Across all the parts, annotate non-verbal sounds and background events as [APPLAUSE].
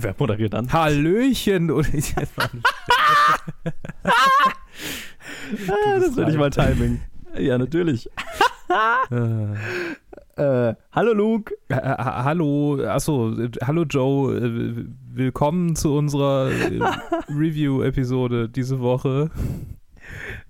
Äh, wer moderiert dann? Hallöchen! [LAUGHS] Und ich [LAUGHS] ah, das will ich mal Timing. Ja, natürlich. äh, hallo Luke. Äh, äh hallo, achso, hallo Joe. Äh, willkommen zu unserer äh, [LAUGHS] Review-Episode diese Woche.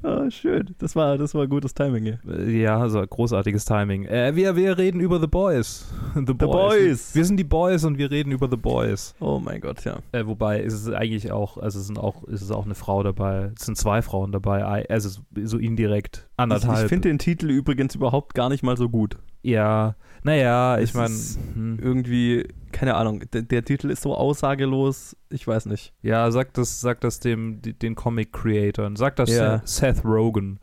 Oh, [LAUGHS] schön. Das war, das war gutes Timing hier. Äh, ja, also großartiges Timing. Äh, wir, wir reden über The Boys. The, The Boys. Boys. Wir sind die Boys und wir reden über The Boys. Oh mein Gott, ja. Äh, wobei ist es eigentlich auch, also es sind auch, ist es auch eine Frau dabei. Es sind zwei Frauen dabei. Also so indirekt anderthalb. Ich, ich finde den Titel übrigens überhaupt gar nicht mal so gut. Ja, naja, ich meine. Hm. Irgendwie, keine Ahnung, der, der, Titel ist so aussagelos, ich weiß nicht. Ja, sag das, sag das dem, den Comic-Creatoren. Sag das ja. Seth Rogen.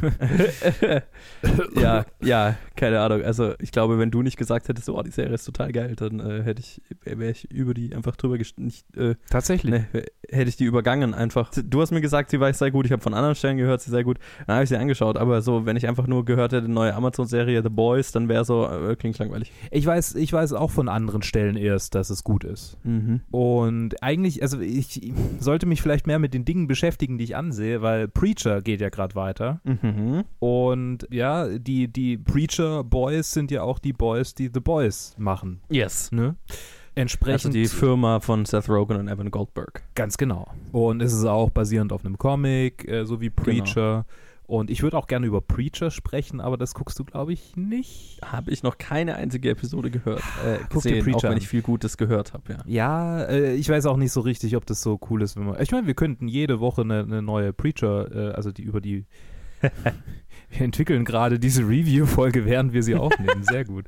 [LAUGHS] ja, ja, keine Ahnung. Also, ich glaube, wenn du nicht gesagt hättest, oh, die Serie ist total geil, dann äh, hätte ich, wäre ich über die einfach drüber nicht. Äh, Tatsächlich. Ne, hätte ich die übergangen einfach. Du hast mir gesagt, sie war sehr gut. Ich habe von anderen Stellen gehört, sie sei gut. Dann habe ich sie angeschaut. Aber so, wenn ich einfach nur gehört hätte, neue Amazon-Serie The Boys, dann wäre so, äh, klingt langweilig. Ich weiß, ich weiß auch von anderen Stellen erst, dass es gut ist. Mhm. Und eigentlich, also ich sollte mich vielleicht mehr mit den Dingen beschäftigen, die ich ansehe, weil Preacher geht ja gerade weiter. Mhm. Und ja, die, die Preacher Boys sind ja auch die Boys, die The Boys machen. Yes. Ne? Entsprechend. Also die Firma von Seth Rogen und Evan Goldberg. Ganz genau. Und es ist auch basierend auf einem Comic, äh, so wie Preacher. Genau. Und ich würde auch gerne über Preacher sprechen, aber das guckst du, glaube ich, nicht. Habe ich noch keine einzige Episode gehört. Äh, Guck gesehen, dir Preacher auch wenn ich viel Gutes gehört habe, ja. Ja, äh, ich weiß auch nicht so richtig, ob das so cool ist, wenn man. Ich meine, wir könnten jede Woche eine, eine neue Preacher, äh, also die über die. [LAUGHS] wir entwickeln gerade diese Review-Folge, während wir sie aufnehmen. Sehr gut.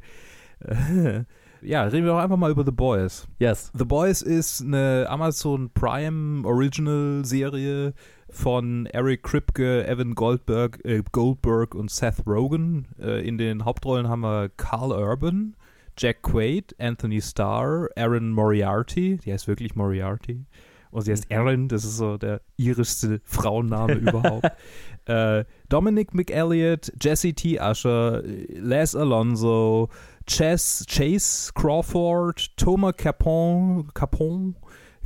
[LAUGHS] ja, reden wir doch einfach mal über The Boys. Yes. The Boys ist eine Amazon Prime Original Serie von Eric Kripke, Evan Goldberg, äh, Goldberg und Seth Rogen. Äh, in den Hauptrollen haben wir Carl Urban, Jack Quaid, Anthony Starr, Aaron Moriarty, die heißt wirklich Moriarty. Und sie heißt Aaron, das ist so der irischste Frauenname [LAUGHS] überhaupt. Äh, Dominic McElliott, Jesse T. Usher, Les Alonso, Chess, Chase Crawford, Thomas Capon, Capon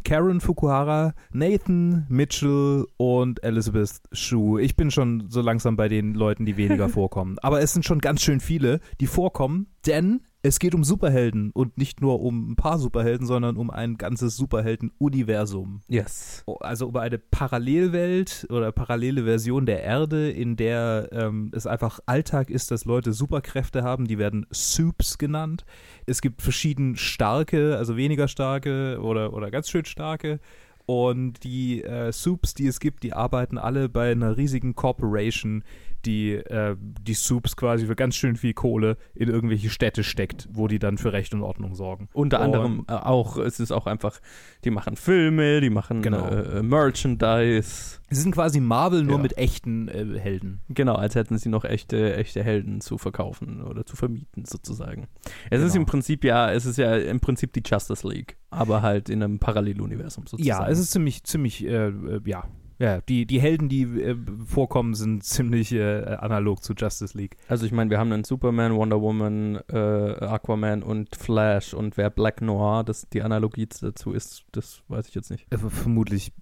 Karen Fukuhara, Nathan Mitchell und Elizabeth Shue. Ich bin schon so langsam bei den Leuten, die weniger [LAUGHS] vorkommen. Aber es sind schon ganz schön viele, die vorkommen, denn es geht um Superhelden und nicht nur um ein paar Superhelden, sondern um ein ganzes Superhelden-Universum. Yes. Also über eine Parallelwelt oder parallele Version der Erde, in der ähm, es einfach Alltag ist, dass Leute Superkräfte haben. Die werden Soups genannt. Es gibt verschieden starke, also weniger starke oder, oder ganz schön starke. Und die äh, Soups, die es gibt, die arbeiten alle bei einer riesigen Corporation, die äh, die Soups quasi für ganz schön viel Kohle in irgendwelche Städte steckt, wo die dann für Recht und Ordnung sorgen. Unter anderem äh, auch, es ist auch einfach, die machen Filme, die machen genau. äh, Merchandise. Sie sind quasi Marvel nur ja. mit echten äh, Helden. Genau, als hätten sie noch echte, echte Helden zu verkaufen oder zu vermieten sozusagen. Es genau. ist im Prinzip ja, es ist ja im Prinzip die Justice League, aber halt in einem Paralleluniversum sozusagen. Ja, es ist ziemlich, ziemlich, äh, äh ja, ja, die, die Helden, die äh, vorkommen, sind [LAUGHS] ziemlich äh, analog zu Justice League. Also ich meine, wir haben einen Superman, Wonder Woman, äh, Aquaman und Flash und wer Black Noir, das die Analogie dazu ist, das weiß ich jetzt nicht. Äh, vermutlich,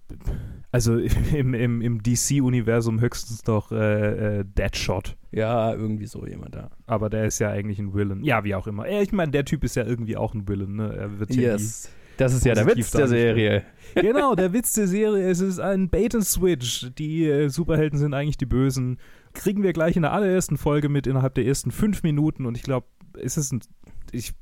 also [LAUGHS] im, im, im DC-Universum höchstens doch äh, äh, Deadshot. Ja, irgendwie so jemand da. Aber der ist ja eigentlich ein Villain. Ja, wie auch immer. Ich meine, der Typ ist ja irgendwie auch ein Villain, ne? Er wird yes. Das ist ja der Witz der Serie. [LAUGHS] Genau, der Witz der Serie. Es ist ein Bait and Switch. Die äh, Superhelden sind eigentlich die Bösen. Kriegen wir gleich in der allerersten Folge mit innerhalb der ersten fünf Minuten. Und ich glaube, es ist ein. Ich,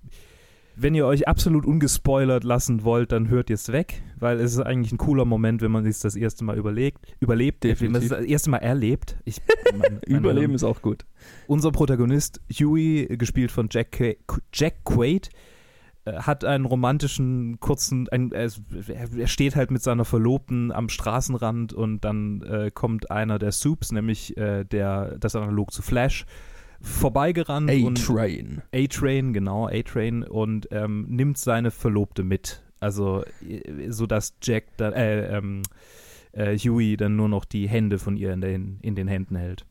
wenn ihr euch absolut ungespoilert lassen wollt, dann hört jetzt weg, weil es ist eigentlich ein cooler Moment, wenn man sich das erste Mal überlegt, überlebt, Definitiv. wenn man es das erste Mal erlebt. Ich, mein, [LAUGHS] Überleben ist auch gut. Unser Protagonist, Huey, gespielt von Jack, Jack Quaid, hat einen romantischen kurzen, ein, er steht halt mit seiner Verlobten am Straßenrand und dann äh, kommt einer der Soups, nämlich äh, der, das analog zu Flash, vorbeigerannt. A-Train. A-Train, genau, A-Train und ähm, nimmt seine Verlobte mit. Also, äh, so dass Jack dann, äh, ähm, äh, Huey dann nur noch die Hände von ihr in, den, in den Händen hält.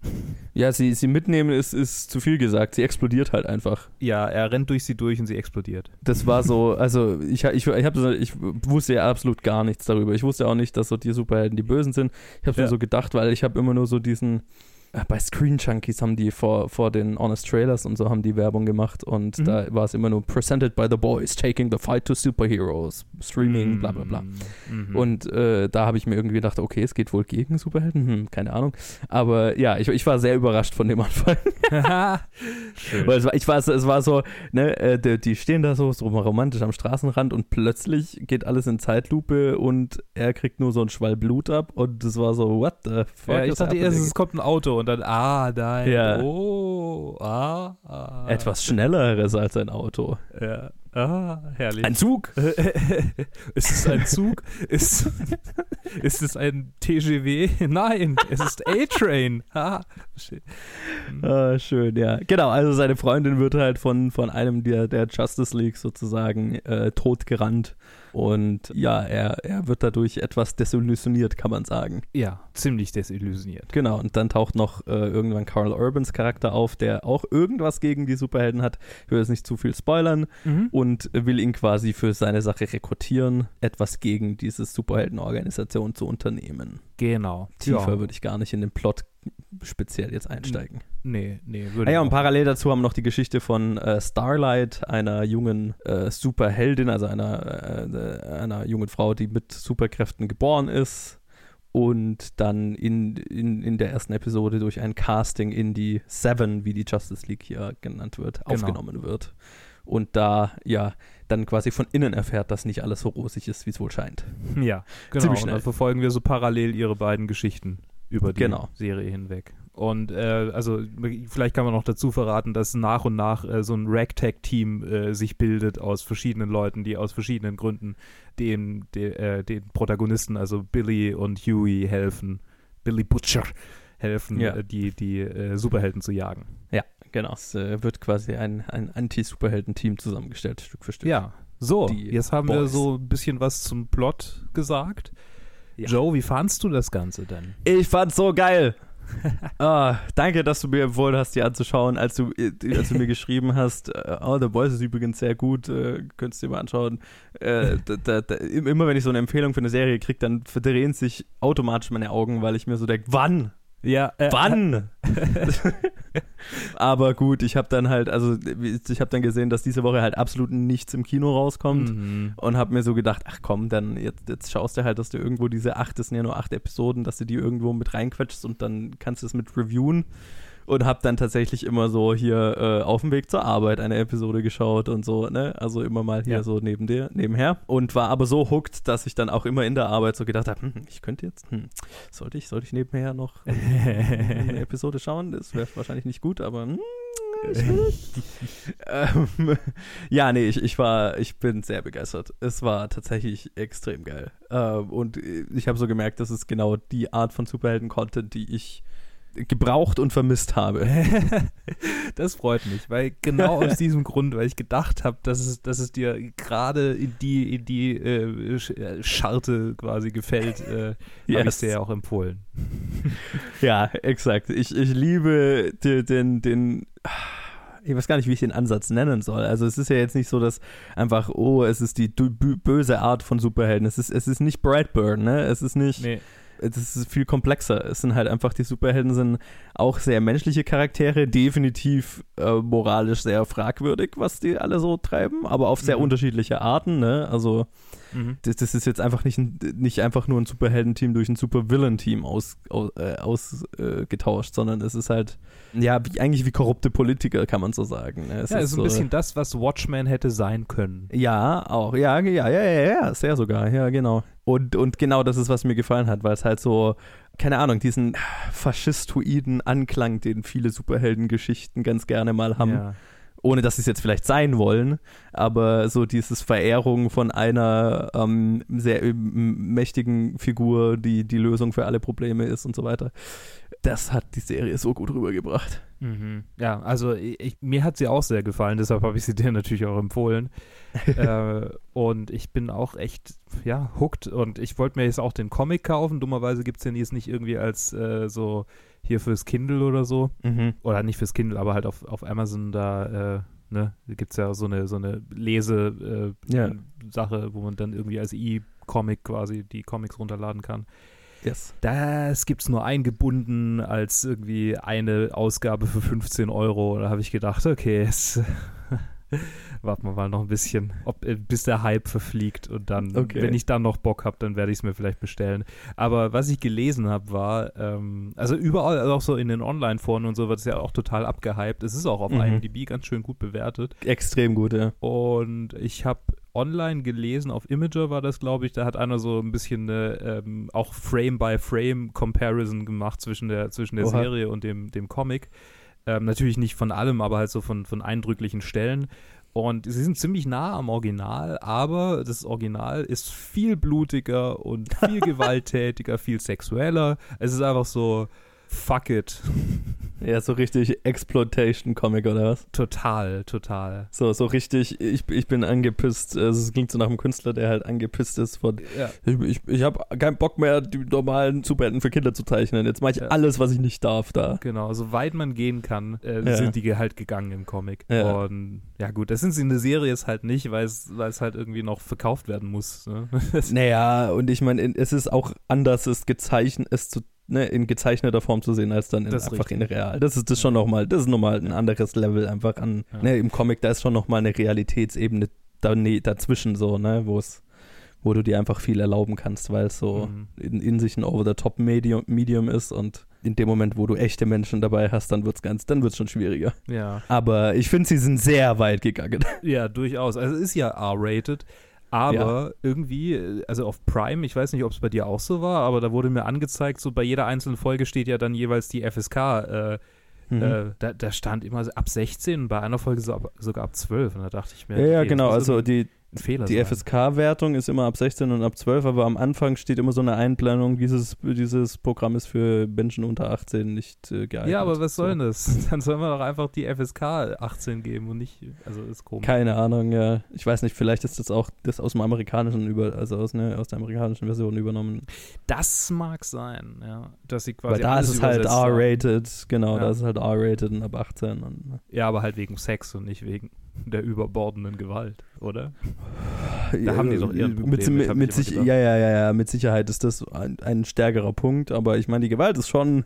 Ja, sie, sie mitnehmen ist, ist zu viel gesagt. Sie explodiert halt einfach. Ja, er rennt durch sie durch und sie explodiert. Das war so, also ich, ich, ich, hab, ich wusste ja absolut gar nichts darüber. Ich wusste auch nicht, dass so die Superhelden die Bösen sind. Ich habe ja. mir so gedacht, weil ich habe immer nur so diesen bei Screen Junkies haben die vor, vor den Honest Trailers und so haben die Werbung gemacht und mhm. da war es immer nur Presented by the Boys, taking the fight to superheroes, Streaming, bla bla bla. Mhm. Und äh, da habe ich mir irgendwie gedacht, okay, es geht wohl gegen Superhelden, hm, keine Ahnung. Aber ja, ich, ich war sehr überrascht von dem Anfang. [LAUGHS] Weil es war, ich war, es war so, ne, äh, die, die stehen da so, so romantisch am Straßenrand und plötzlich geht alles in Zeitlupe und er kriegt nur so ein Schwall Blut ab und das war so, what the fuck? Ja, ich dachte erst, es kommt ein Auto und dann, ah, nein, ja. oh, ah, ah. Etwas schnelleres als ein Auto. Ja. Ah, herrlich. Ein Zug? [LAUGHS] ist es ein Zug? ist, [LAUGHS] ist es ein TGW? [LAUGHS] Nein, es ist A-Train. Ah, schön. Ah, schön, ja. Genau, also seine Freundin wird halt von, von einem der, der Justice League sozusagen äh, totgerannt und ja, er, er wird dadurch etwas desillusioniert, kann man sagen. Ja, ziemlich desillusioniert. Genau, und dann taucht noch äh, irgendwann Carl Urbans Charakter auf, der auch irgendwas gegen die Superhelden hat. Ich will jetzt nicht zu viel spoilern mhm. und will ihn quasi für seine Sache rekrutieren, etwas gegen diese Superheldenorganisation zu unternehmen. Genau. Tiefer ja. würde ich gar nicht in den Plot speziell jetzt einsteigen. Nee, nee, würde ah ja, und parallel dazu haben wir noch die Geschichte von äh, Starlight, einer jungen äh, Superheldin, also einer, äh, einer jungen Frau, die mit Superkräften geboren ist und dann in, in, in der ersten Episode durch ein Casting in die Seven, wie die Justice League hier genannt wird, genau. aufgenommen wird. Und da, ja, dann quasi von innen erfährt, dass nicht alles so rosig ist, wie es wohl scheint. Ja, genau. Ziemlich schnell. Und dann verfolgen wir so parallel ihre beiden Geschichten über die genau. Serie hinweg. Und äh, also vielleicht kann man noch dazu verraten, dass nach und nach äh, so ein Ragtag-Team äh, sich bildet aus verschiedenen Leuten, die aus verschiedenen Gründen den, de, äh, den Protagonisten, also Billy und Huey, helfen. Billy Butcher helfen, ja. Äh, die, die äh, Superhelden zu jagen. Ja, genau. Es wird quasi ein, ein Anti-Superhelden-Team zusammengestellt, Stück für Stück. Ja, so, die jetzt haben Boys. wir so ein bisschen was zum Plot gesagt. Ja. Joe, wie fandst du das Ganze denn? Ich fand's so geil. oh, [LAUGHS] danke, dass du mir empfohlen hast, die anzuschauen, als du, äh, als du mir geschrieben hast, äh, oh, The Boys ist übrigens sehr gut, äh, könntest du dir mal anschauen. Äh, da, da, immer wenn ich so eine Empfehlung für eine Serie kriege, dann verdrehen sich automatisch meine Augen, weil ich mir so denke, wann? Ja. Äh, Wann? [LAUGHS] Aber gut, ich habe dann halt, also ich habe dann gesehen, dass diese Woche halt absolut nichts im Kino rauskommt mhm. und habe mir so gedacht, ach komm, dann jetzt, jetzt schaust du halt, dass du irgendwo diese acht, das sind ja nur acht Episoden, dass du die irgendwo mit reinquetschst und dann kannst du es mit reviewen und habe dann tatsächlich immer so hier äh, auf dem Weg zur Arbeit eine Episode geschaut und so, ne? Also immer mal hier ja. so neben dir, nebenher. Und war aber so hooked, dass ich dann auch immer in der Arbeit so gedacht habe, hm, ich könnte jetzt, hm, sollte ich, sollte ich nebenher noch [LAUGHS] eine Episode schauen? Das wäre wahrscheinlich nicht gut, aber hm, [LAUGHS] ähm, ja, nee, ich, ich war, ich bin sehr begeistert. Es war tatsächlich extrem geil. Ähm, und ich habe so gemerkt, das ist genau die Art von Superhelden-Content, die ich gebraucht und vermisst habe. [LAUGHS] das freut mich, weil genau aus [LAUGHS] diesem Grund, weil ich gedacht habe, dass es, dass es dir gerade in die, in die äh, äh Scharte quasi gefällt, äh, yes. habe ich dir ja auch empfohlen. [LAUGHS] ja, exakt. Ich, ich liebe den, den, den ich weiß gar nicht, wie ich den Ansatz nennen soll. Also es ist ja jetzt nicht so, dass einfach, oh, es ist die böse Art von Superhelden. Es ist, es ist nicht Brightburn, ne? Es ist nicht. Nee das ist viel komplexer. Es sind halt einfach, die Superhelden sind auch sehr menschliche Charaktere, definitiv äh, moralisch sehr fragwürdig, was die alle so treiben, aber auf sehr mhm. unterschiedliche Arten, ne? Also mhm. das, das, ist jetzt einfach nicht, nicht einfach nur ein Superhelden-Team durch ein Super-Villain-Team ausgetauscht, aus, äh, aus äh, sondern es ist halt, ja, wie, eigentlich wie korrupte Politiker, kann man so sagen. Ne? Es ja, ist so ein bisschen das, was Watchmen hätte sein können. Ja, auch, ja, ja, ja, ja, ja, sehr sogar, ja, genau. Und, und genau das ist, was mir gefallen hat, weil es halt so, keine Ahnung, diesen [SIGHS] faschistoiden Anklang, den viele Superheldengeschichten ganz gerne mal haben. Ja. Ohne dass sie es jetzt vielleicht sein wollen, aber so dieses Verehrung von einer ähm, sehr mächtigen Figur, die die Lösung für alle Probleme ist und so weiter. Das hat die Serie so gut rübergebracht. Mhm. Ja, also ich, mir hat sie auch sehr gefallen, deshalb habe ich sie [LAUGHS] dir natürlich auch empfohlen. [LAUGHS] äh, und ich bin auch echt, ja, hooked. Und ich wollte mir jetzt auch den Comic kaufen. Dummerweise gibt es den jetzt nicht irgendwie als äh, so hier fürs Kindle oder so. Mhm. Oder nicht fürs Kindle, aber halt auf, auf Amazon da, äh, ne, gibt es ja so eine, so eine Lese-Sache, Ja. wo man dann irgendwie als E-Comic quasi die Comics runterladen kann. Yes. Das gibt es nur eingebunden als irgendwie eine Ausgabe für 15 Euro. Da habe ich gedacht, okay, jetzt [LAUGHS] warten wir mal noch ein bisschen, ob, äh, bis der Hype verfliegt. Und dann, Okay. wenn ich dann noch Bock habe, dann werde ich es mir vielleicht bestellen. Aber was ich gelesen habe, war, ähm, also überall, also auch so in den Online-Foren und so, wird es ja auch total abgehypt. Es ist auch auf Mhm. IMDb ganz schön gut bewertet. Extrem gut, ja. Und ich habe online gelesen, auf Imager war das, glaube ich, da hat einer so ein bisschen eine, ähm, auch Frame-by-Frame-Comparison gemacht zwischen der, zwischen der Oha. Serie und dem, dem Comic. Ähm, natürlich nicht von allem, aber halt so von, von eindrücklichen Stellen. Und sie sind ziemlich nah am Original, aber das Original ist viel blutiger und viel [LAUGHS] gewalttätiger, viel sexueller. Es ist einfach so, fuck it. [LAUGHS] Ja, so richtig Exploitation-Comic oder was? Total, total. So, so richtig, ich, ich bin angepisst. Also es klingt so nach einem Künstler, der halt angepisst ist von, Ja. ich, ich, ich habe keinen Bock mehr, die normalen Superhelden für Kinder zu zeichnen. Jetzt mache ich Ja. alles, was ich nicht darf da. Genau, soweit man gehen kann, äh, Ja. sind die halt gegangen im Comic. Ja. Und ja gut, das sind sie in der Serie jetzt halt nicht, weil es weil es halt irgendwie noch verkauft werden muss. Ne? [LAUGHS] Naja, und ich meine, es ist auch anders, es gezeichnet, es zu, ne, in gezeichneter Form zu sehen, als dann in, einfach richtig. in real. Das ist das schon nochmal, das ist nochmal ein anderes Level einfach an, Ja. ne, im Comic, da ist schon nochmal eine Realitätsebene da, nee, dazwischen so, ne, wo es, wo du dir einfach viel erlauben kannst, weil es so Mhm. in, in sich ein Over-the-Top-Medium Medium ist und in dem Moment, wo du echte Menschen dabei hast, dann wird's ganz, dann wird's schon schwieriger. ja. Aber ich finde, sie sind sehr weit gegangen. ja, durchaus. Also es ist ja R-rated. Aber irgendwie, äh, also auf Prime, ich weiß nicht, ob es bei dir auch so war, aber da wurde mir angezeigt, so bei jeder einzelnen Folge steht ja dann jeweils die FSK. Äh, Mhm. äh, da, da stand immer ab 16 und bei einer Folge so ab, sogar ab 12. Und da dachte ich mir, ja, ja, okay, das genau. Also die, ein Fehler Die. FSK-Wertung ist immer ab 16 und ab 12, aber am Anfang steht immer so eine Einblendung, dieses, dieses Programm ist für Menschen unter 18 nicht äh, geeignet. Ja, aber was soll so. denn das? [LAUGHS] Dann sollen wir doch einfach die FSK 18 geben und nicht, also ist komisch. Keine Ahnung, ja. Ich weiß nicht, vielleicht ist das auch das aus dem amerikanischen über, also aus, ne, aus der amerikanischen Version übernommen. Das mag sein, ja. Dass sie quasi Weil da ist es halt. R-rated, genau, Ja. da ist es halt R-rated und ab 18. Und, Ja, aber halt wegen Sex und nicht wegen der überbordenden Gewalt, oder? Da haben die doch ihren mit, mit, mit, sich, ja, ja, ja, ja, mit Sicherheit ist das ein, ein stärkerer Punkt, aber ich meine, die Gewalt ist schon,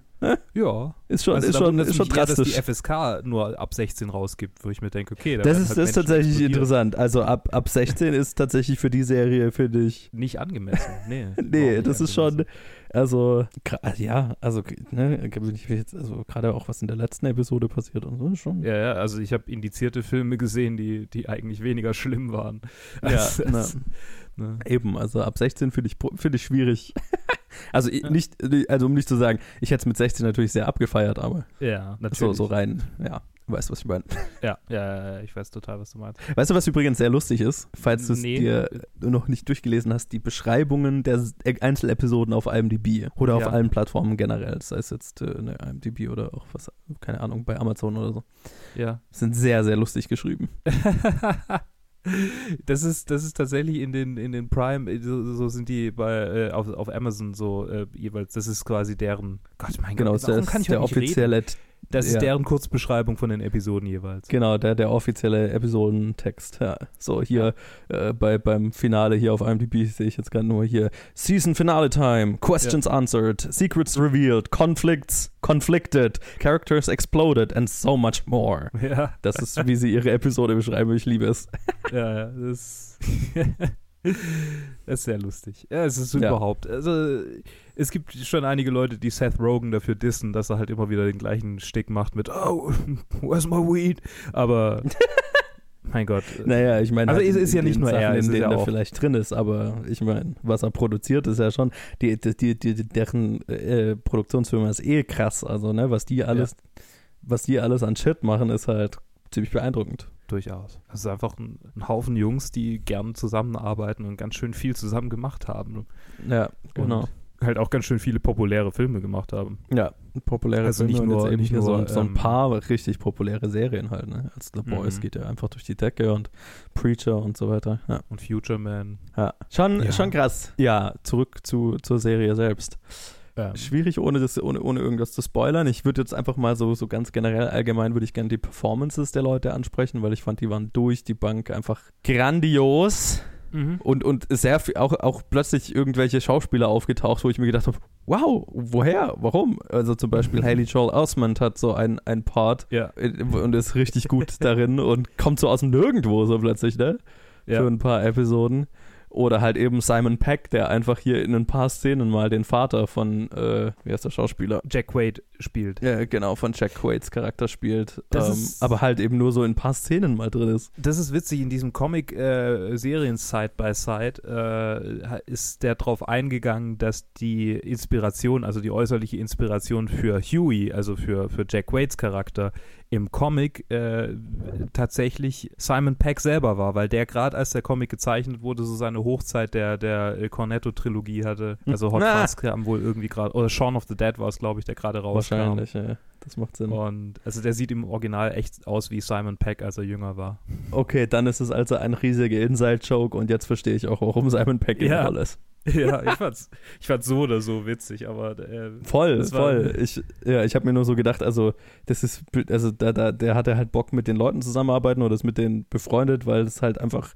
Ja. ist schon, Also ist schon, ist schon mich eher, drastisch. dass die FSK nur ab 16 rausgibt, wo ich mir denke, okay, da Das ist, halt das ist tatsächlich interessant. Also ab, ab 16 ist tatsächlich für die Serie, finde ich. Nicht angemessen, nee. [LAUGHS] Nee, das ist schon, also, gra- ja, also, ne, jetzt, also gerade auch was in der letzten Episode passiert und so, schon. Ja, ja, also ich habe indizierte Filme gesehen, die, die eigentlich weniger schlimm waren. [LAUGHS] Ja, als- na, als- ne? eben, also ab 16 finde ich, finde ich schwierig. [LAUGHS] also Ja. nicht, also um nicht zu sagen, ich hätte es mit 16 natürlich sehr abgefeiert, aber Ja, natürlich. so, so rein, ja, weißt du, was ich meine. [LAUGHS] Ja, ja, ja, ich weiß total, was du meinst. Weißt du, was übrigens sehr lustig ist, falls du es Nee. dir noch nicht durchgelesen hast, die Beschreibungen der äh, Einzelepisoden auf IMDb oder auf Ja. allen Plattformen generell, sei es jetzt äh, ne, IMDb oder auch was, keine Ahnung, bei Amazon oder so, Ja. sind sehr, sehr lustig geschrieben. Das ist, das ist tatsächlich in den, in den Prime, äh, so, so sind die bei, äh, auf, auf Amazon so äh, jeweils, das ist quasi deren, Gott, mein Genau, Gott, das warum ist kann ich der heute nicht reden? offizielle, Das ist ja. deren Kurzbeschreibung von den Episoden jeweils. genau, der, der offizielle Episodentext. Ja. So, hier äh, bei, beim Finale hier auf IMDb sehe ich jetzt gerade nur hier Season Finale Time, Questions answered, Secrets revealed, Conflicts conflicted, Characters exploded and so much more. Ja, Das ist, wie sie ihre Episode beschreiben. Ich liebe es. ja, ja, das [LAUGHS] [LAUGHS] Das ist sehr lustig. Ja, es ist Ja. überhaupt. Also, es gibt schon einige Leute, die Seth Rogen dafür dissen, dass er halt immer wieder den gleichen Stick macht mit, oh, where's my weed? Aber, [LAUGHS] mein Gott. Naja, ich meine, Also halt es in- ist ja nicht nur er, Sachen, es in denen ja er vielleicht drin ist, aber ich meine, was er produziert, ist ja schon, die, die, die, deren äh, Produktionsfirma ist eh krass. Also, ne, was die alles, was die alles an Shit machen, ist halt ziemlich beeindruckend. Durchaus. Es ist einfach ein, ein Haufen Jungs, die gern zusammenarbeiten und ganz schön viel zusammen gemacht haben. Ja, genau. Und halt auch ganz schön viele populäre Filme gemacht haben. Ja, populäre Also Filme nicht nur- eben nicht hier so, nur, so ein ähm, paar richtig populäre Serien halt, ne? Als The Boys Mhm. geht ja einfach durch die Decke und Preacher und so weiter. Ja. Und Future Man. ja. Schon, Ja. schon krass. Ja, zurück zu, zur Serie selbst. Ähm, Schwierig, ohne, das, ohne, ohne irgendwas zu spoilern. Ich würde jetzt einfach mal so, so ganz generell allgemein würde ich gerne die Performances der Leute ansprechen, weil ich fand, die waren durch die Bank einfach grandios mhm. und, und sehr viel, auch, auch plötzlich irgendwelche Schauspieler aufgetaucht, wo ich mir gedacht habe, wow, woher, warum? Also zum Beispiel [LAUGHS] Haley Joel Osment hat so ein, ein Part Ja. äh, und ist richtig gut darin und kommt so aus dem Nirgendwo so plötzlich, ne? Ja. Für ein paar Episoden. Oder halt eben Simon Peck, der einfach hier in ein paar Szenen mal den Vater von, äh, wie heißt der Schauspieler? Jack Quaid spielt. Ja, genau, von Jack Quaids Charakter spielt. Ähm, ist- aber halt eben nur so in ein paar Szenen mal drin ist. Das ist witzig, in diesem Comic-Serien Side by Side äh, ist der darauf eingegangen, dass die Inspiration, also die äußerliche Inspiration für Huey, also für, für Jack Quaids Charakter, im Comic äh, tatsächlich Simon Peck selber war, weil der gerade als der Comic gezeichnet wurde, so seine Hochzeit der, der äh, Cornetto-Trilogie hatte. Also Hot Na. Fuzz kam wohl irgendwie gerade, oder Shaun of the Dead war es, glaube ich, der gerade rauskam. Wahrscheinlich, ja. Das macht Sinn. Und also der sieht im Original echt aus wie Simon Peck, als er jünger war. Okay, dann ist es also ein riesiger Inside-Joke und jetzt verstehe ich auch, warum Simon Peck in Ja. der Rolle ist. [LAUGHS] Ja, ich fand's, ich fand's so oder so witzig, aber äh, Voll, voll. Ich, ja, ich habe mir nur so gedacht, also das ist, also da, da, der hatte halt Bock mit den Leuten zusammenarbeiten oder ist mit denen befreundet, weil es halt einfach,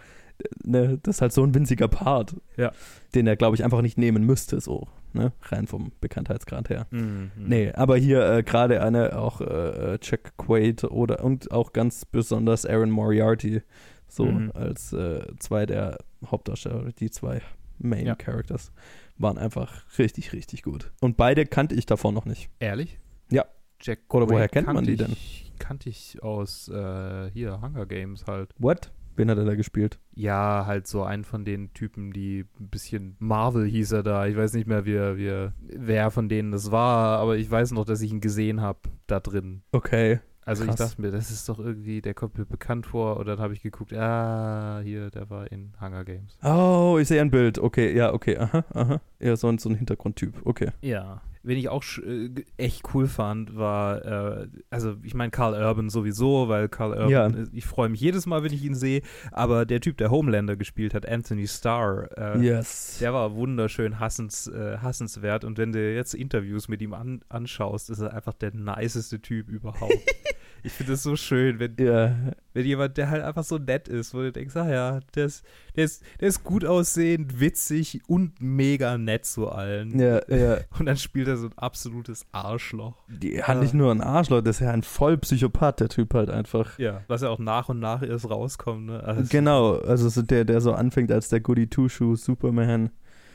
ne, das ist halt so ein winziger Part, Ja. den er, glaube ich, einfach nicht nehmen müsste, so, ne, rein vom Bekanntheitsgrad her. mhm. Nee, aber hier äh, gerade eine auch äh, Jack Quaid oder und auch ganz besonders Aaron Moriarty, so Mhm. als äh, zwei der Hauptdarsteller, die zwei Main Ja. Characters, waren einfach richtig, richtig gut. Und beide kannte ich davor noch nicht. Ehrlich? Ja. Jack Oder woher Quaid kennt man die denn? Kannte ich aus äh, hier Hunger Games halt. What? Wen hat er da gespielt? Ja, halt so einen von den Typen, die ein bisschen Marvel hieß er da. Ich weiß nicht mehr, wie, wie, er- wer von denen das war, aber ich weiß noch, dass ich ihn gesehen habe da drin. Okay. Also Krass. ich dachte mir, das ist doch irgendwie, der kommt mir bekannt vor. Und dann habe ich geguckt, ah, hier, der war in Hunger Games. Oh, ich sehe ein Bild. Okay, ja, okay. Aha, aha. Ja, so ein, so ein Hintergrundtyp. Okay. Ja. Wen ich auch äh, echt cool fand, war, äh, also ich meine Carl Urban sowieso, weil Carl Urban, Ja. äh, ich freue mich jedes Mal, wenn ich ihn sehe, aber der Typ, der Homelander gespielt hat, Anthony Starr, äh, yes. der war wunderschön hassens, äh, hassenswert und wenn du jetzt Interviews mit ihm an, anschaust, ist er einfach der niceste Typ überhaupt. [LAUGHS] ich finde es so schön, wenn, ja, wenn jemand, der halt einfach so nett ist, wo du denkst, ah ja, der ist, der ist, der ist gut aussehend, witzig und mega nett zu allen. ja, ja. [LAUGHS] Und dann spielt er so ein absolutes Arschloch. Die hat nicht nur ein Arschloch, das ist ja ein Vollpsychopath, der Typ halt einfach. Ja. Was ja auch nach und nach erst rauskommt, ne? Also, Genau, also so der, der so anfängt als der Goody Two-Shoe Superman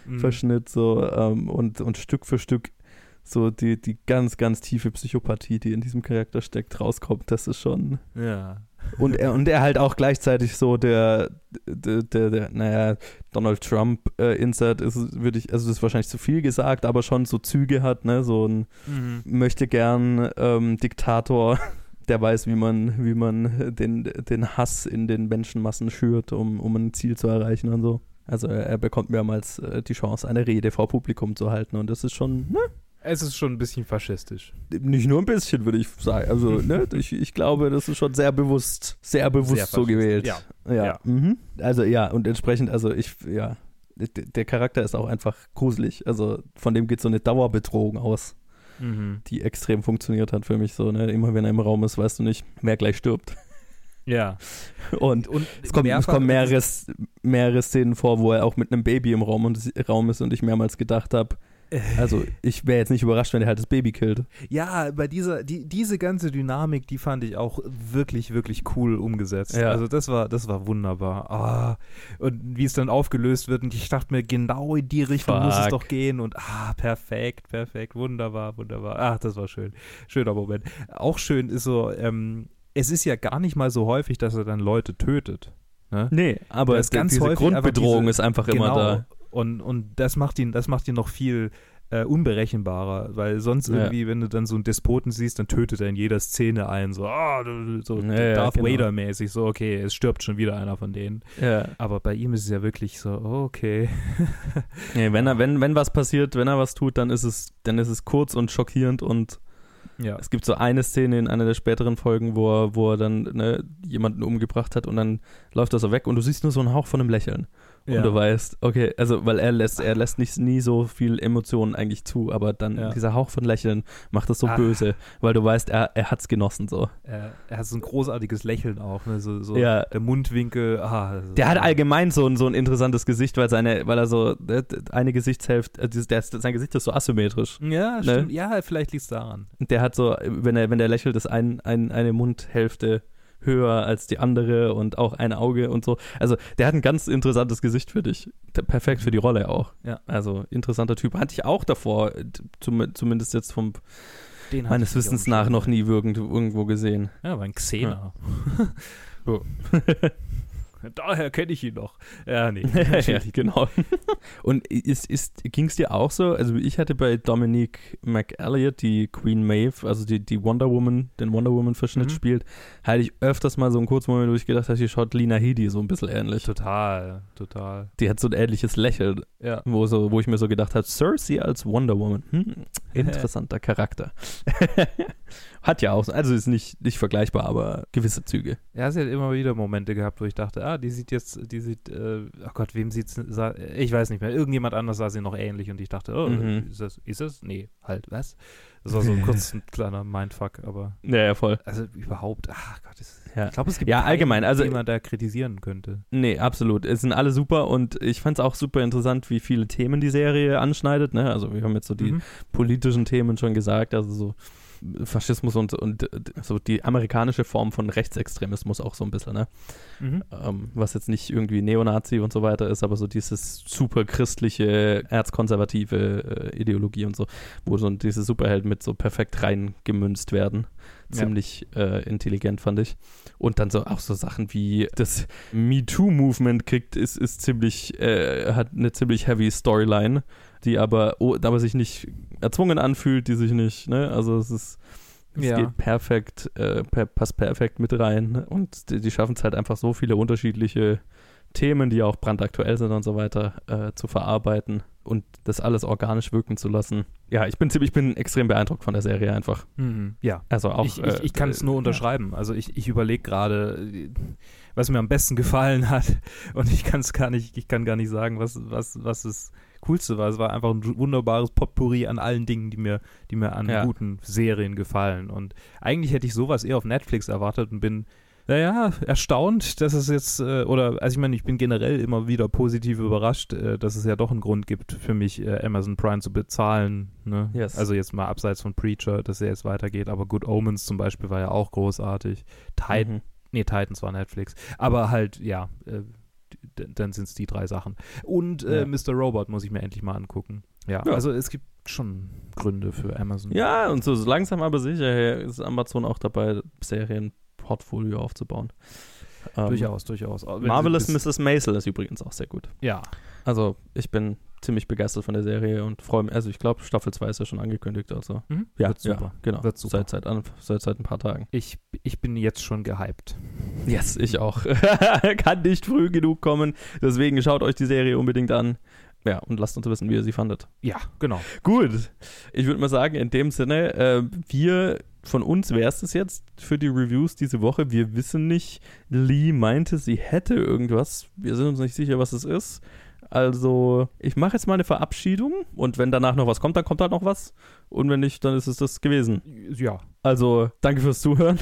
mhm. Verschnitt so ähm, und, und Stück für Stück so die, die ganz, ganz tiefe Psychopathie, die in diesem Charakter steckt, rauskommt, das ist schon. Ja. Und er, und er halt auch gleichzeitig so der, der, der, der naja, Donald Trump äh, ist, würde ich, also das ist wahrscheinlich zu viel gesagt, aber schon so Züge hat, ne, so ein Mhm. möchte gern ähm, Diktator, [LAUGHS] der weiß, wie man, wie man den, den Hass in den Menschenmassen schürt, um, um ein Ziel zu erreichen und so. Also er, er bekommt mehrmals äh, die Chance, eine Rede vor Publikum zu halten und das ist schon, ne, Es ist schon ein bisschen faschistisch. nicht nur ein bisschen, würde ich sagen. Also, [LAUGHS] ne, ich, ich glaube, das ist schon sehr bewusst, sehr bewusst Sehr so gewählt. ja. Ja. Ja. Mhm. Also ja, und entsprechend, also ich, ja, der Charakter ist auch einfach gruselig. Also von dem geht so eine Dauerbedrohung aus, Mhm. die extrem funktioniert hat für mich so. Ne? Immer wenn er im Raum ist, weißt du nicht, wer gleich stirbt. [LAUGHS] Ja. Und Und es kommen, es kommen mehrere, mehrere Szenen vor, wo er auch mit einem Baby im Raum, und, Raum ist und ich mehrmals gedacht habe, [LAUGHS] also ich wäre jetzt nicht überrascht, wenn er halt das Baby killt. Ja, bei dieser, die, diese ganze Dynamik, die fand ich auch wirklich, wirklich cool umgesetzt. Ja. Also das war, das war wunderbar. Ah, und wie es dann aufgelöst wird, und ich dachte mir, genau in die Richtung muss es Fuck. doch gehen. Und ah, perfekt, perfekt, wunderbar, wunderbar. Ach, das war schön. Schöner Moment. Auch schön ist so, ähm, es ist ja gar nicht mal so häufig, dass er dann Leute tötet. Ne? Nee, aber ist der- ganz diese häufig Grundbedrohung diese- ist einfach immer da. Und, und das macht ihn, das macht ihn noch viel äh, unberechenbarer, weil sonst Ja. irgendwie, wenn du dann so einen Despoten siehst, dann tötet er in jeder Szene einen, so, ah, du- so Ja, ja, Darth genau. Vader-mäßig, so, okay, es stirbt schon wieder einer von denen. Ja. Aber bei ihm ist es ja wirklich so, oh, okay. [LAUGHS] Nee, wenn er, wenn, wenn was passiert, wenn er was tut, dann ist es, dann ist es kurz und schockierend und Ja. es gibt so eine Szene in einer der späteren Folgen, wo er, wo er dann ne, jemanden umgebracht hat und dann läuft er so weg und du siehst nur so einen Hauch von einem Lächeln. Ja. Und du weißt, okay, also weil er lässt, er lässt nicht nie so viel Emotionen eigentlich zu, aber dann Ja. dieser Hauch von Lächeln macht das so Ah. böse, weil du weißt, er, er hat's genossen so. er, er hat so ein großartiges Lächeln auch, ne? so, so Ja. der Mundwinkel, ah. Der hat allgemein so ein, so ein interessantes Gesicht, weil seine, weil er so eine Gesichtshälfte, äh, der, sein Gesicht ist so asymmetrisch. Ja, Ne? stimmt. Ja, vielleicht liegt es daran. Der hat so, wenn er, wenn der lächelt, ist ein, ein, eine Mundhälfte höher als die andere und auch ein Auge und so. Also der hat ein ganz interessantes Gesicht für dich. Perfekt für die Rolle auch. Ja. Also interessanter Typ. Hatte ich auch davor, zum, zumindest jetzt vom Den meines Wissens nach noch nie irgendwo, irgendwo gesehen. Ja, war ein Xena. [LAUGHS] Oh. [LAUGHS] Daher kenne ich ihn noch. Ja, nee. [LAUGHS] ja, genau. [LAUGHS] Und ist, ist, ging es dir auch so? Also ich hatte bei Dominique McElliot, die Queen Maeve, also die, die Wonder Woman, den Wonder Woman-Verschnitt Mhm. spielt, hatte ich öfters mal so einen kurzen Moment, wo ich gedacht habe, die schaut Lina Headey so ein bisschen ähnlich. total, total. Die hat so ein ähnliches Lächeln, Ja. wo, so, wo ich mir so gedacht habe, Cersei als Wonder Woman. Hm, [LAUGHS] interessanter Charakter. Hat ja auch, also ist nicht, nicht vergleichbar, aber gewisse Züge. Ja, sie hat immer wieder Momente gehabt, wo ich dachte, ah, die sieht jetzt, die sieht, äh, ach Gott, wem sieht's, sah, ich weiß nicht mehr, irgendjemand anders sah sie noch ähnlich und ich dachte, oh, Mhm. ist das, ist das? Nee, halt, was? Das war so ein kurz [LAUGHS] ein kleiner Mindfuck, aber, Ja, ja, voll. also überhaupt, ach Gott, das, Ja. ich glaube, es gibt Ja, keinen, allgemein, also- den man da kritisieren könnte. Nee, absolut. Es sind alle super und ich fand es auch super interessant, wie viele Themen die Serie anschneidet. Ne? Also wir haben jetzt so die Mhm. politischen Themen schon gesagt, also so Faschismus und, und äh, so die amerikanische Form von Rechtsextremismus auch so ein bisschen, ne? Mhm. Ähm, was jetzt nicht irgendwie Neonazi und so weiter ist, aber so dieses super christliche, erzkonservative äh, Ideologie und so, wo so diese Superhelden mit so perfekt reingemünzt werden. Ja. Ziemlich äh, intelligent, fand ich. Und dann so auch so Sachen wie das MeToo-Movement kriegt, ist, ist ziemlich, äh, hat eine ziemlich heavy Storyline, die aber, oh, aber sich nicht erzwungen anfühlt, die sich nicht, ne? Also es ist, es Ja. geht perfekt, äh, per, passt perfekt mit rein. Und die, die schaffen es halt einfach so viele unterschiedliche Themen, die auch brandaktuell sind und so weiter, äh, zu verarbeiten und das alles organisch wirken zu lassen. Ja, ich bin ziemlich, ich bin extrem beeindruckt von der Serie einfach. Mhm. Ja, Also auch. ich, ich, äh, ich kann es äh, nur unterschreiben. Also ich, ich überlege gerade, äh, was mir am besten gefallen hat [LAUGHS] und ich kann es gar nicht, ich kann gar nicht sagen, was, was, was das Coolste war. Es war einfach ein wunderbares Potpourri an allen Dingen, die mir, die mir an Ja. guten Serien gefallen. Und eigentlich hätte ich sowas eher auf Netflix erwartet und bin naja, erstaunt, dass es jetzt, äh, oder, also ich meine, ich bin generell immer wieder positiv überrascht, äh, dass es ja doch einen Grund gibt für mich, äh, Amazon Prime zu bezahlen. Ne? Yes. Also jetzt mal abseits von Preacher, dass er jetzt weitergeht, aber Good Omens zum Beispiel war ja auch großartig. Titan, Mhm. nee, Titans war Netflix. Aber halt, ja, dann sind es die drei Sachen. Und Ja. Mr. Robot muss ich mir endlich mal angucken. Ja, Ja. also es gibt schon Gründe für Amazon. Ja, und so langsam aber sicher ist Amazon auch dabei, Serienportfolio aufzubauen. Ähm, Durchaus, durchaus. Wenn Marvelous Mrs. Maisel ist übrigens auch sehr gut. Ja, Also ich bin ziemlich begeistert von der Serie und freue mich, also ich glaube Staffel 2 ist ja schon angekündigt, also mhm. ja, wird super. ja genau, Wird super. Seit, seit, an- seit, seit ein paar Tagen. Ich, ich bin jetzt schon gehypt. Yes, ich auch. [LAUGHS] Kann nicht früh genug kommen, deswegen schaut euch die Serie unbedingt an. Ja, und lasst uns wissen, wie ihr sie fandet. Ja, genau. Gut, ich würde mal sagen, in dem Sinne, äh, wir von uns wäre es das jetzt für die Reviews diese Woche. Wir wissen nicht, Lee meinte, sie hätte irgendwas. Wir sind uns nicht sicher, was es ist. Also, ich mache jetzt mal eine Verabschiedung und wenn danach noch was kommt, dann kommt halt noch was. Und wenn nicht, dann ist es das gewesen. Ja, Also, danke fürs Zuhören.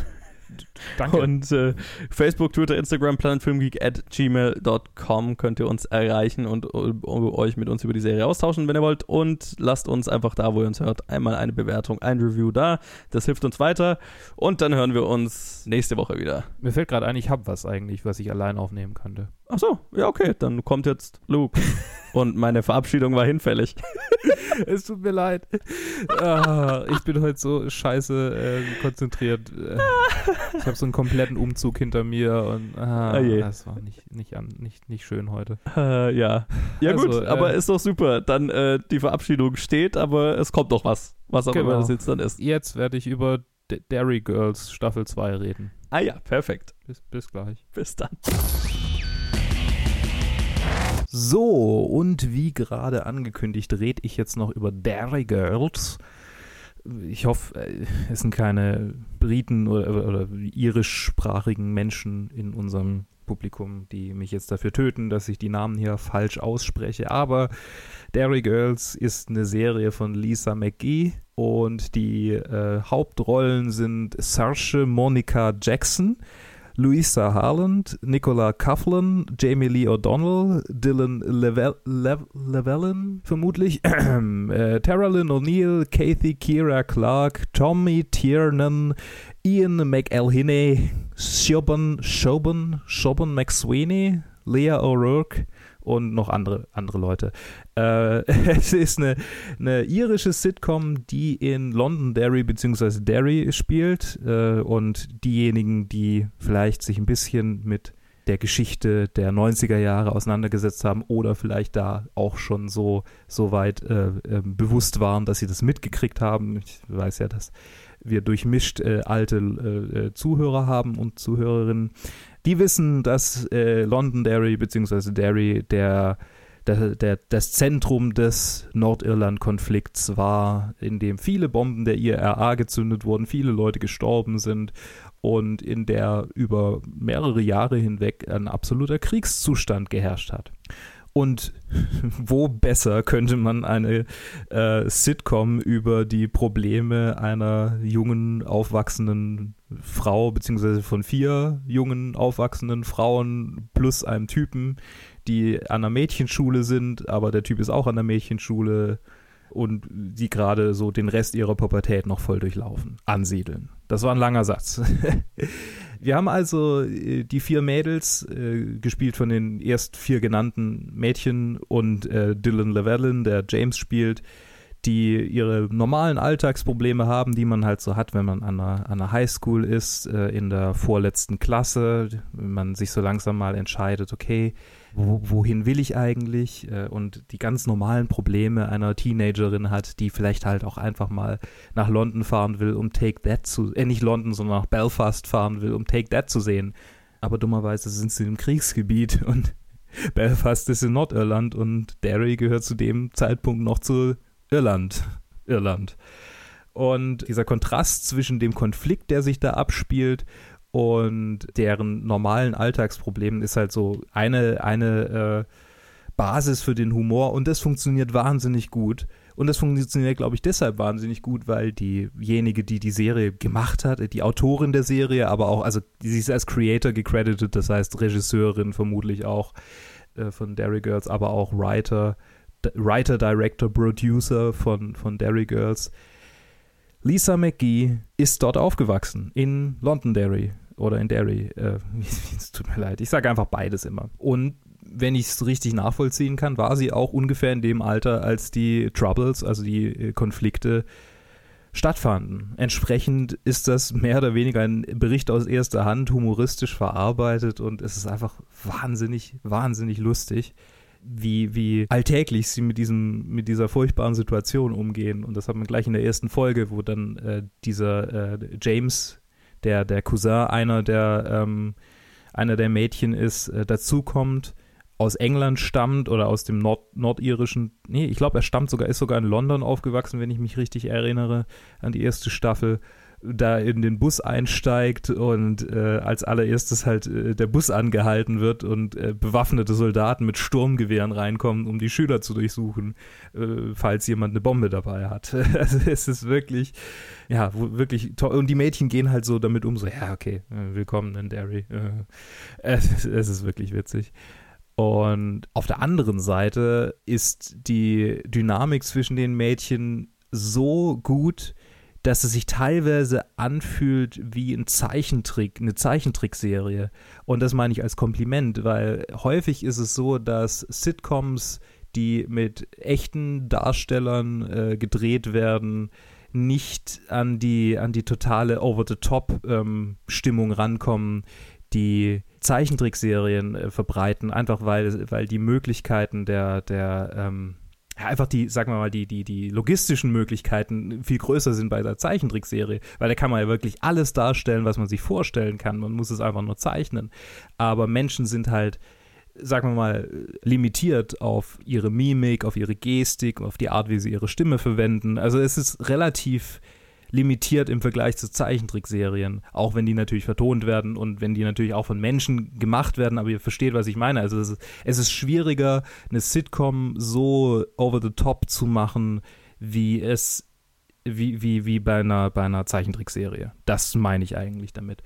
Danke. Und äh, Facebook, Twitter, Instagram, planetfilmgeek at gmail.com könnt ihr uns erreichen und äh, euch mit uns über die Serie austauschen, wenn ihr wollt. Und lasst uns einfach da, wo ihr uns hört, einmal eine Bewertung, ein Review da. Das hilft uns weiter. Und dann hören wir uns nächste Woche wieder. Mir fällt gerade ein, ich habe was eigentlich, was ich allein aufnehmen könnte. Ach so, ja, okay. Dann kommt jetzt Luke. [LAUGHS] Und meine Verabschiedung war hinfällig. [LAUGHS] es tut mir leid. Ah, ich bin heute so scheiße äh, konzentriert. Ich habe so einen kompletten Umzug hinter mir und ah, oh das war nicht, nicht, an, nicht, nicht schön heute. Äh, ja. Ja, also, gut, aber äh, ist doch super. Dann äh, die Verabschiedung steht, aber es kommt doch was. Was auch genau. immer das jetzt dann ist. Jetzt werde ich über D Dairy Girls Staffel 2 reden. Ah ja, perfekt. Bis, bis gleich. Bis dann. So, und wie gerade angekündigt, rede ich jetzt noch über Dairy Girls. Ich hoffe, äh, es sind keine Briten oder, oder irischsprachigen Menschen in unserem Publikum, die mich jetzt dafür töten, dass ich die Namen hier falsch ausspreche. Aber Dairy Girls ist eine Serie von Lisa McGee und die äh, Hauptrollen sind Saoirse Monica Jackson, Louisa Harland, Nicola Coughlan, Jamie Lee O'Donnell, Dylan Llewellyn vermutlich, [CLEARS THROAT] äh, Tara Lynn O'Neill, Kathy Kira Clark, Tommy Tiernan, Ian McElhinney, Siobhan Shoban, Shoban McSweeney, Leah O'Rourke und noch andere, andere Leute. Äh, [LAUGHS] es ist eine, eine irische Sitcom, die in Londonderry bzw. Derry spielt äh, und diejenigen, die vielleicht sich ein bisschen mit der Geschichte der 90er Jahre auseinandergesetzt haben oder vielleicht da auch schon so, so weit äh, äh, bewusst waren, dass sie das mitgekriegt haben. Ich weiß ja, dass wir durchmischt äh, alte äh, äh, Zuhörer haben und Zuhörerinnen. Die wissen, dass äh, Londonderry bzw. Derry der der, der, das Zentrum des Nordirland-Konflikts war, in dem viele Bomben der IRA gezündet wurden, viele Leute gestorben sind und in der über mehrere Jahre hinweg ein absoluter Kriegszustand geherrscht hat. Und [LAUGHS] wo besser könnte man eine äh, Sitcom über die Probleme einer jungen, aufwachsenden Frau, beziehungsweise von vier jungen, aufwachsenden Frauen plus einem Typen, die an einer Mädchenschule sind, aber der Typ ist auch an der Mädchenschule und die gerade so den Rest ihrer Pubertät noch voll durchlaufen, ansiedeln. Das war ein langer Satz. [LAUGHS] Wir haben also äh, die vier Mädels, äh, gespielt von den erst vier genannten Mädchen und äh, Dylan Llewellyn, der James spielt, die ihre normalen Alltagsprobleme haben, die man halt so hat, wenn man an einer, an einer Highschool ist, äh, in der vorletzten Klasse, wenn man sich so langsam mal entscheidet, okay, wo, wohin will ich eigentlich? Äh, und die ganz normalen Probleme einer Teenagerin hat, die vielleicht halt auch einfach mal nach London fahren will, um Take That zu, äh, nicht London, sondern nach Belfast fahren will, um Take That zu sehen. Aber dummerweise sind sie im Kriegsgebiet und [LAUGHS] Belfast ist in Nordirland und Derry gehört zu dem Zeitpunkt noch zu Irland. Irland. Und dieser Kontrast zwischen dem Konflikt, der sich da abspielt, und deren normalen Alltagsproblemen ist halt so eine, eine äh, Basis für den Humor und das funktioniert wahnsinnig gut. Und das funktioniert, glaube ich, deshalb wahnsinnig gut, weil diejenige, die die Serie gemacht hat, die Autorin der Serie, aber auch, also sie ist als Creator gecredited, das heißt Regisseurin vermutlich auch äh, von Dairy Girls, aber auch Writer, Writer, Director, Producer von, von Dairy Girls. Lisa McGee ist dort aufgewachsen, in Londonderry oder in Derry. Äh, [LAUGHS] es tut mir leid, ich sage einfach beides immer. Und wenn ich es richtig nachvollziehen kann, war sie auch ungefähr in dem Alter, als die Troubles, also die äh, Konflikte, stattfanden. Entsprechend ist das mehr oder weniger ein Bericht aus erster Hand, humoristisch verarbeitet und es ist einfach wahnsinnig, wahnsinnig lustig wie, wie alltäglich sie mit, diesem, mit dieser furchtbaren Situation umgehen. Und das hat man gleich in der ersten Folge, wo dann äh, dieser äh, James, der, der Cousin einer der, ähm, einer der Mädchen ist, äh, dazukommt, aus England stammt oder aus dem Nord nordirischen, nee, ich glaube, er stammt sogar, ist sogar in London aufgewachsen, wenn ich mich richtig erinnere an die erste Staffel da in den Bus einsteigt und äh, als allererstes halt äh, der Bus angehalten wird und äh, bewaffnete Soldaten mit Sturmgewehren reinkommen, um die Schüler zu durchsuchen, äh, falls jemand eine Bombe dabei hat. [LAUGHS] also es ist wirklich, ja, wirklich toll. Und die Mädchen gehen halt so damit um, so, ja, okay, äh, willkommen in Derry. Äh, es, es ist wirklich witzig. Und auf der anderen Seite ist die Dynamik zwischen den Mädchen so gut, dass es sich teilweise anfühlt wie ein Zeichentrick, eine Zeichentrickserie. Und das meine ich als Kompliment, weil häufig ist es so, dass Sitcoms die mit echten Darstellern äh, gedreht werden, nicht an die, an die totale Over-the-Top-Stimmung ähm, rankommen, die Zeichentrickserien äh, verbreiten, einfach weil, weil die Möglichkeiten der, der ähm, ja, einfach die, sagen wir mal, die, die, die logistischen Möglichkeiten viel größer sind bei der Zeichentrickserie, weil da kann man ja wirklich alles darstellen, was man sich vorstellen kann. Man muss es einfach nur zeichnen. Aber Menschen sind halt sagen wir mal, limitiert auf ihre Mimik, auf ihre Gestik, auf die Art, wie sie ihre Stimme verwenden. Also es ist relativ limitiert im Vergleich zu Zeichentrickserien, auch wenn die natürlich vertont werden und wenn die natürlich auch von Menschen gemacht werden, aber ihr versteht, was ich meine. Also es ist, es ist schwieriger, eine Sitcom so over the top zu machen, wie es wie, wie, wie bei einer, bei einer Zeichentrickserie. Das meine ich eigentlich damit.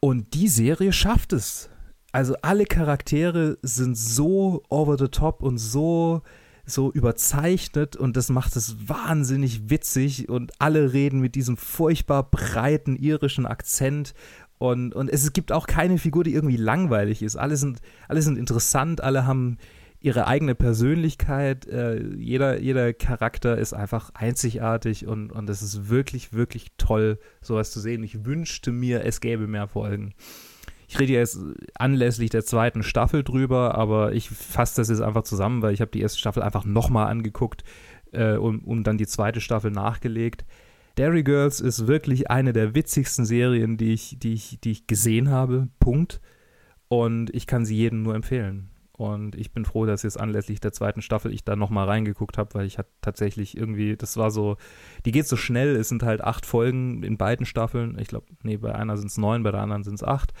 Und die Serie schafft es also alle Charaktere sind so over the top und so so überzeichnet und das macht es wahnsinnig witzig und alle reden mit diesem furchtbar breiten irischen Akzent und, und es gibt auch keine Figur, die irgendwie langweilig ist. Alle sind, alle sind interessant, alle haben ihre eigene Persönlichkeit, äh, jeder, jeder Charakter ist einfach einzigartig und, und es ist wirklich, wirklich toll, sowas zu sehen. Ich wünschte mir, es gäbe mehr Folgen. Ich rede jetzt anlässlich der zweiten Staffel drüber, aber ich fasse das jetzt einfach zusammen, weil ich habe die erste Staffel einfach nochmal angeguckt äh, und, und dann die zweite Staffel nachgelegt. Dairy Girls ist wirklich eine der witzigsten Serien, die ich, die ich, die ich gesehen habe. Punkt. Und ich kann sie jedem nur empfehlen. Und ich bin froh, dass jetzt anlässlich der zweiten Staffel ich da nochmal reingeguckt habe, weil ich hatte tatsächlich irgendwie, das war so, die geht so schnell, es sind halt acht Folgen in beiden Staffeln. Ich glaube, nee, bei einer sind es neun, bei der anderen sind es acht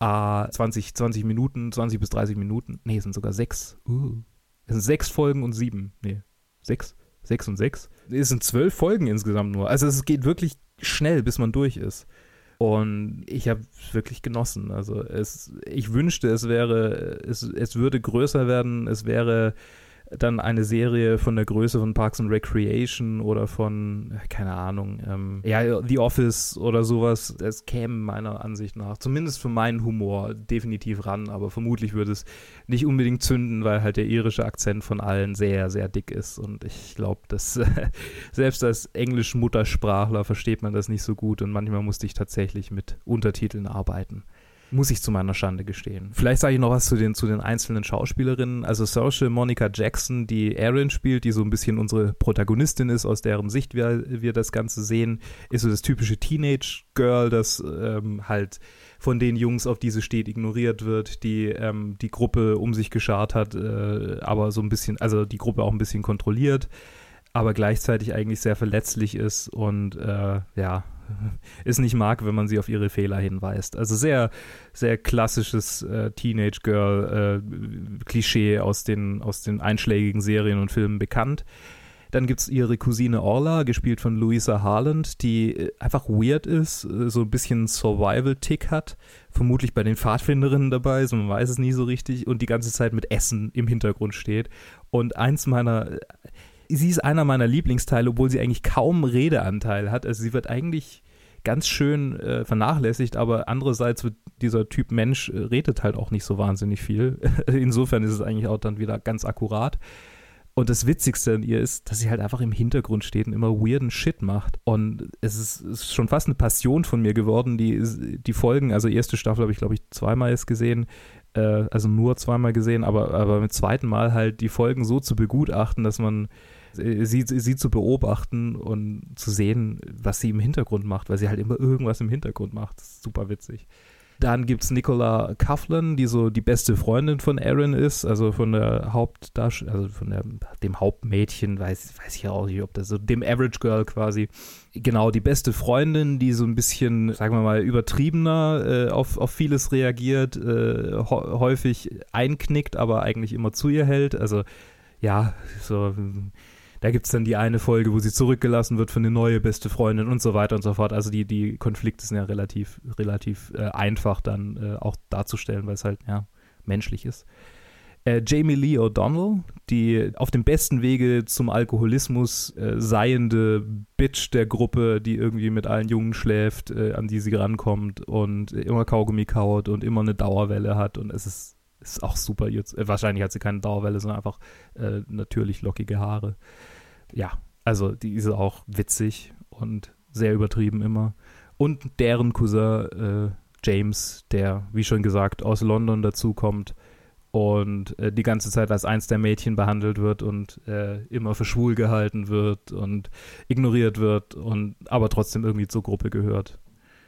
äh, 20, 20 Minuten, 20 bis 30 Minuten. Nee, es sind sogar sechs. Uh. Es sind sechs Folgen und sieben. Nee, sechs. Sechs und sechs. Es sind zwölf Folgen insgesamt nur. Also es geht wirklich schnell, bis man durch ist. Und ich habe wirklich genossen. Also es, ich wünschte, es wäre, es, es würde größer werden, es wäre dann eine Serie von der Größe von Parks and Recreation oder von, keine Ahnung, ähm, ja, The Office oder sowas, es käme meiner Ansicht nach, zumindest für meinen Humor, definitiv ran, aber vermutlich würde es nicht unbedingt zünden, weil halt der irische Akzent von allen sehr, sehr dick ist. Und ich glaube, dass äh, [LAUGHS] selbst als Englisch-Muttersprachler versteht man das nicht so gut. Und manchmal musste ich tatsächlich mit Untertiteln arbeiten. Muss ich zu meiner Schande gestehen. Vielleicht sage ich noch was zu den, zu den einzelnen Schauspielerinnen. Also Social Monica Jackson, die Erin spielt, die so ein bisschen unsere Protagonistin ist, aus deren Sicht wir, wir das Ganze sehen, ist so das typische Teenage-Girl, das ähm, halt von den Jungs, auf diese steht, ignoriert wird, die ähm, die Gruppe um sich geschart hat, äh, aber so ein bisschen, also die Gruppe auch ein bisschen kontrolliert, aber gleichzeitig eigentlich sehr verletzlich ist und äh, ja, [LAUGHS] es nicht mag, wenn man sie auf ihre Fehler hinweist. Also sehr, sehr klassisches äh, Teenage-Girl-Klischee äh, aus, den, aus den einschlägigen Serien und Filmen bekannt. Dann gibt es ihre Cousine Orla, gespielt von Louisa Harland, die äh, einfach weird ist, äh, so ein bisschen Survival-Tick hat. Vermutlich bei den Pfadfinderinnen dabei, so man weiß es nie so richtig. Und die ganze Zeit mit Essen im Hintergrund steht. Und eins meiner sie ist einer meiner Lieblingsteile, obwohl sie eigentlich kaum Redeanteil hat. Also sie wird eigentlich ganz schön äh, vernachlässigt, aber andererseits wird dieser Typ Mensch äh, redet halt auch nicht so wahnsinnig viel. [LAUGHS] Insofern ist es eigentlich auch dann wieder ganz akkurat. Und das Witzigste an ihr ist, dass sie halt einfach im Hintergrund steht und immer weirden Shit macht. Und es ist, ist schon fast eine Passion von mir geworden, die, die Folgen, also erste Staffel habe ich, glaube ich, zweimal jetzt gesehen, äh, also nur zweimal gesehen, aber, aber mit zweiten Mal halt die Folgen so zu begutachten, dass man sie, sie zu beobachten und zu sehen, was sie im Hintergrund macht, weil sie halt immer irgendwas im Hintergrund macht. super witzig. Dann gibt es Nicola Coughlin, die so die beste Freundin von Aaron ist, also von der Hauptdarstellerin, also von der, dem Hauptmädchen, weiß, weiß ich auch nicht, ob das so, dem Average Girl quasi. Genau, die beste Freundin, die so ein bisschen, sagen wir mal, übertriebener äh, auf, auf vieles reagiert, äh, häufig einknickt, aber eigentlich immer zu ihr hält. Also ja, so da gibt es dann die eine Folge, wo sie zurückgelassen wird für eine neue beste Freundin und so weiter und so fort. Also die, die Konflikte sind ja relativ, relativ äh, einfach dann äh, auch darzustellen, weil es halt ja menschlich ist. Äh, Jamie Lee O'Donnell, die auf dem besten Wege zum Alkoholismus äh, seiende Bitch der Gruppe, die irgendwie mit allen Jungen schläft, äh, an die sie rankommt und immer Kaugummi kaut und immer eine Dauerwelle hat und es ist ist auch super. Jetzt, äh, wahrscheinlich hat sie keine Dauerwelle, sondern einfach äh, natürlich lockige Haare. Ja, also die ist auch witzig und sehr übertrieben immer. Und deren Cousin äh, James, der, wie schon gesagt, aus London dazukommt und äh, die ganze Zeit als eins der Mädchen behandelt wird und äh, immer für schwul gehalten wird und ignoriert wird und aber trotzdem irgendwie zur Gruppe gehört.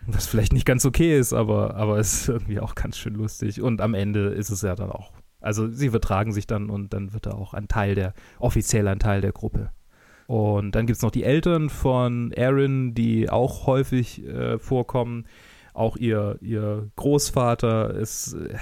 Was vielleicht nicht ganz okay ist, aber, aber es ist irgendwie auch ganz schön lustig. Und am Ende ist es ja dann auch. Also sie vertragen sich dann und dann wird er auch ein Teil der, offiziell ein Teil der Gruppe. Und dann gibt es noch die Eltern von Aaron, die auch häufig äh, vorkommen. Auch ihr, ihr Großvater ist, äh,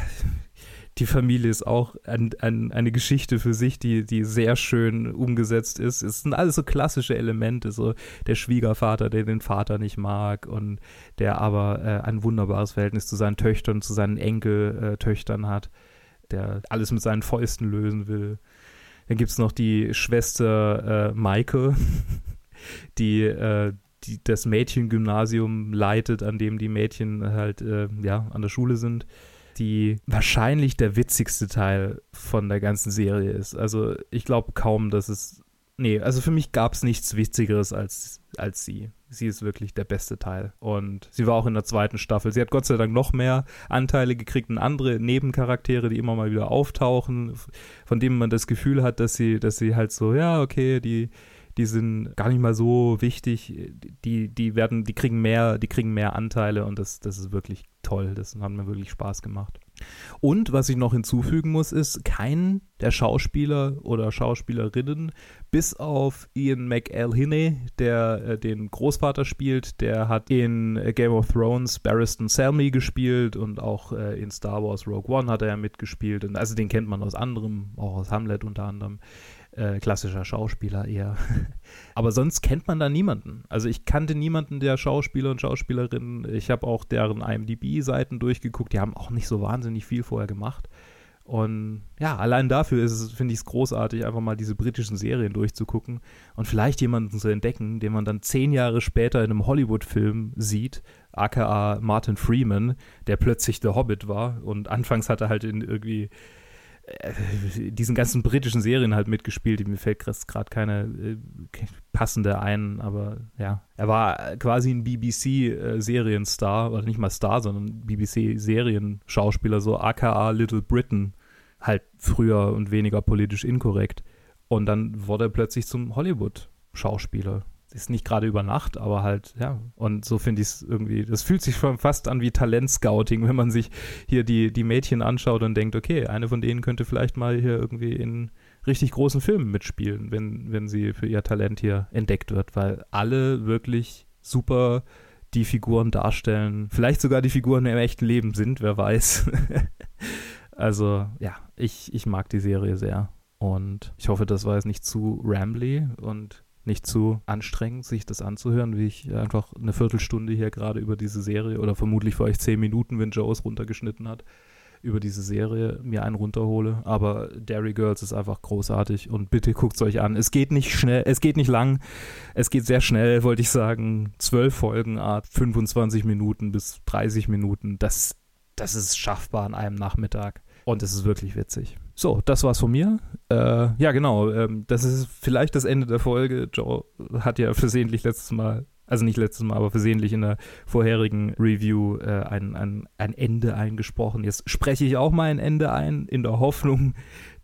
die Familie ist auch ein, ein, eine Geschichte für sich, die, die sehr schön umgesetzt ist. Es sind alles so klassische Elemente, so der Schwiegervater, der den Vater nicht mag und der aber äh, ein wunderbares Verhältnis zu seinen Töchtern, zu seinen Enkeltöchtern hat, der alles mit seinen Fäusten lösen will. Dann gibt es noch die Schwester äh, Maike, [LAUGHS] die, äh, die das Mädchengymnasium leitet, an dem die Mädchen halt äh, ja, an der Schule sind die wahrscheinlich der witzigste Teil von der ganzen Serie ist. Also ich glaube kaum, dass es. Nee, also für mich gab es nichts Witzigeres als, als sie. Sie ist wirklich der beste Teil. Und sie war auch in der zweiten Staffel. Sie hat Gott sei Dank noch mehr Anteile gekriegt und andere Nebencharaktere, die immer mal wieder auftauchen, von denen man das Gefühl hat, dass sie, dass sie halt so, ja, okay, die, die sind gar nicht mal so wichtig. Die, die werden, die kriegen mehr, die kriegen mehr Anteile und das, das ist wirklich toll. Das hat mir wirklich Spaß gemacht. Und was ich noch hinzufügen muss, ist, kein der Schauspieler oder Schauspielerinnen, bis auf Ian McElhinney, der äh, den Großvater spielt, der hat in Game of Thrones Barristan Selmy gespielt und auch äh, in Star Wars Rogue One hat er ja mitgespielt. Und also den kennt man aus anderem, auch aus Hamlet unter anderem äh, klassischer Schauspieler eher. [LAUGHS] Aber sonst kennt man da niemanden. Also ich kannte niemanden der Schauspieler und Schauspielerinnen. Ich habe auch deren IMDb-Seiten durchgeguckt. Die haben auch nicht so wahnsinnig viel vorher gemacht. Und ja, allein dafür ist es, finde ich es großartig, einfach mal diese britischen Serien durchzugucken und vielleicht jemanden zu entdecken, den man dann zehn Jahre später in einem Hollywood-Film sieht, aka Martin Freeman, der plötzlich The Hobbit war. Und anfangs hat er halt in irgendwie diesen ganzen britischen Serien halt mitgespielt. Mir fällt gerade keine äh, passende ein, aber ja. Er war quasi ein BBC-Serienstar, äh, oder nicht mal Star, sondern BBC-Serienschauspieler, so aka Little Britain, halt früher und weniger politisch inkorrekt. Und dann wurde er plötzlich zum Hollywood-Schauspieler ist nicht gerade über Nacht, aber halt, ja. Und so finde ich es irgendwie, das fühlt sich fast an wie Talentscouting, wenn man sich hier die, die Mädchen anschaut und denkt, okay, eine von denen könnte vielleicht mal hier irgendwie in richtig großen Filmen mitspielen, wenn, wenn sie für ihr Talent hier entdeckt wird, weil alle wirklich super die Figuren darstellen, vielleicht sogar die Figuren im echten Leben sind, wer weiß. [LAUGHS] also ja, ich, ich mag die Serie sehr und ich hoffe, das war jetzt nicht zu rambly und nicht zu anstrengend, sich das anzuhören, wie ich einfach eine Viertelstunde hier gerade über diese Serie oder vermutlich für euch zehn Minuten, wenn Joe es runtergeschnitten hat, über diese Serie mir einen runterhole. Aber Dairy Girls ist einfach großartig und bitte guckt es euch an. Es geht nicht schnell, es geht nicht lang, es geht sehr schnell, wollte ich sagen. Zwölf Folgen, Art 25 Minuten bis 30 Minuten. Das, das ist schaffbar an einem Nachmittag. Und es ist wirklich witzig. So, das war's von mir. Äh, ja, genau. Ähm, das ist vielleicht das Ende der Folge. Joe hat ja versehentlich letztes Mal, also nicht letztes Mal, aber versehentlich in der vorherigen Review äh, ein, ein, ein Ende eingesprochen. Jetzt spreche ich auch mal ein Ende ein, in der Hoffnung,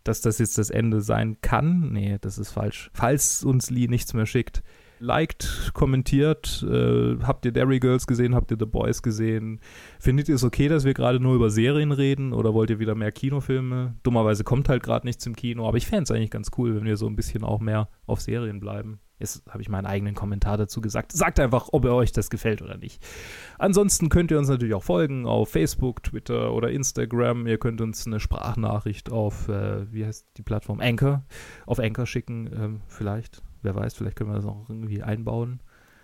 dass das jetzt das Ende sein kann. Nee, das ist falsch. Falls uns Lee nichts mehr schickt, liked, kommentiert. Äh, habt ihr Derry Girls gesehen? Habt ihr The Boys gesehen? Findet ihr es okay, dass wir gerade nur über Serien reden oder wollt ihr wieder mehr Kinofilme? Dummerweise kommt halt gerade nichts im Kino, aber ich fände es eigentlich ganz cool, wenn wir so ein bisschen auch mehr auf Serien bleiben. Jetzt habe ich meinen eigenen Kommentar dazu gesagt. Sagt einfach, ob euch das gefällt oder nicht. Ansonsten könnt ihr uns natürlich auch folgen auf Facebook, Twitter oder Instagram. Ihr könnt uns eine Sprachnachricht auf, äh, wie heißt die Plattform? Anchor, auf Anchor schicken, ähm, vielleicht wer weiß, vielleicht können wir das auch irgendwie einbauen.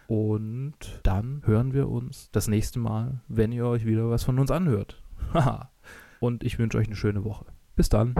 Und dann hören wir uns das nächste Mal, wenn ihr euch wieder was von uns anhört. [LAUGHS] Haha. Und ich wünsche euch eine schöne Woche. Bis dann.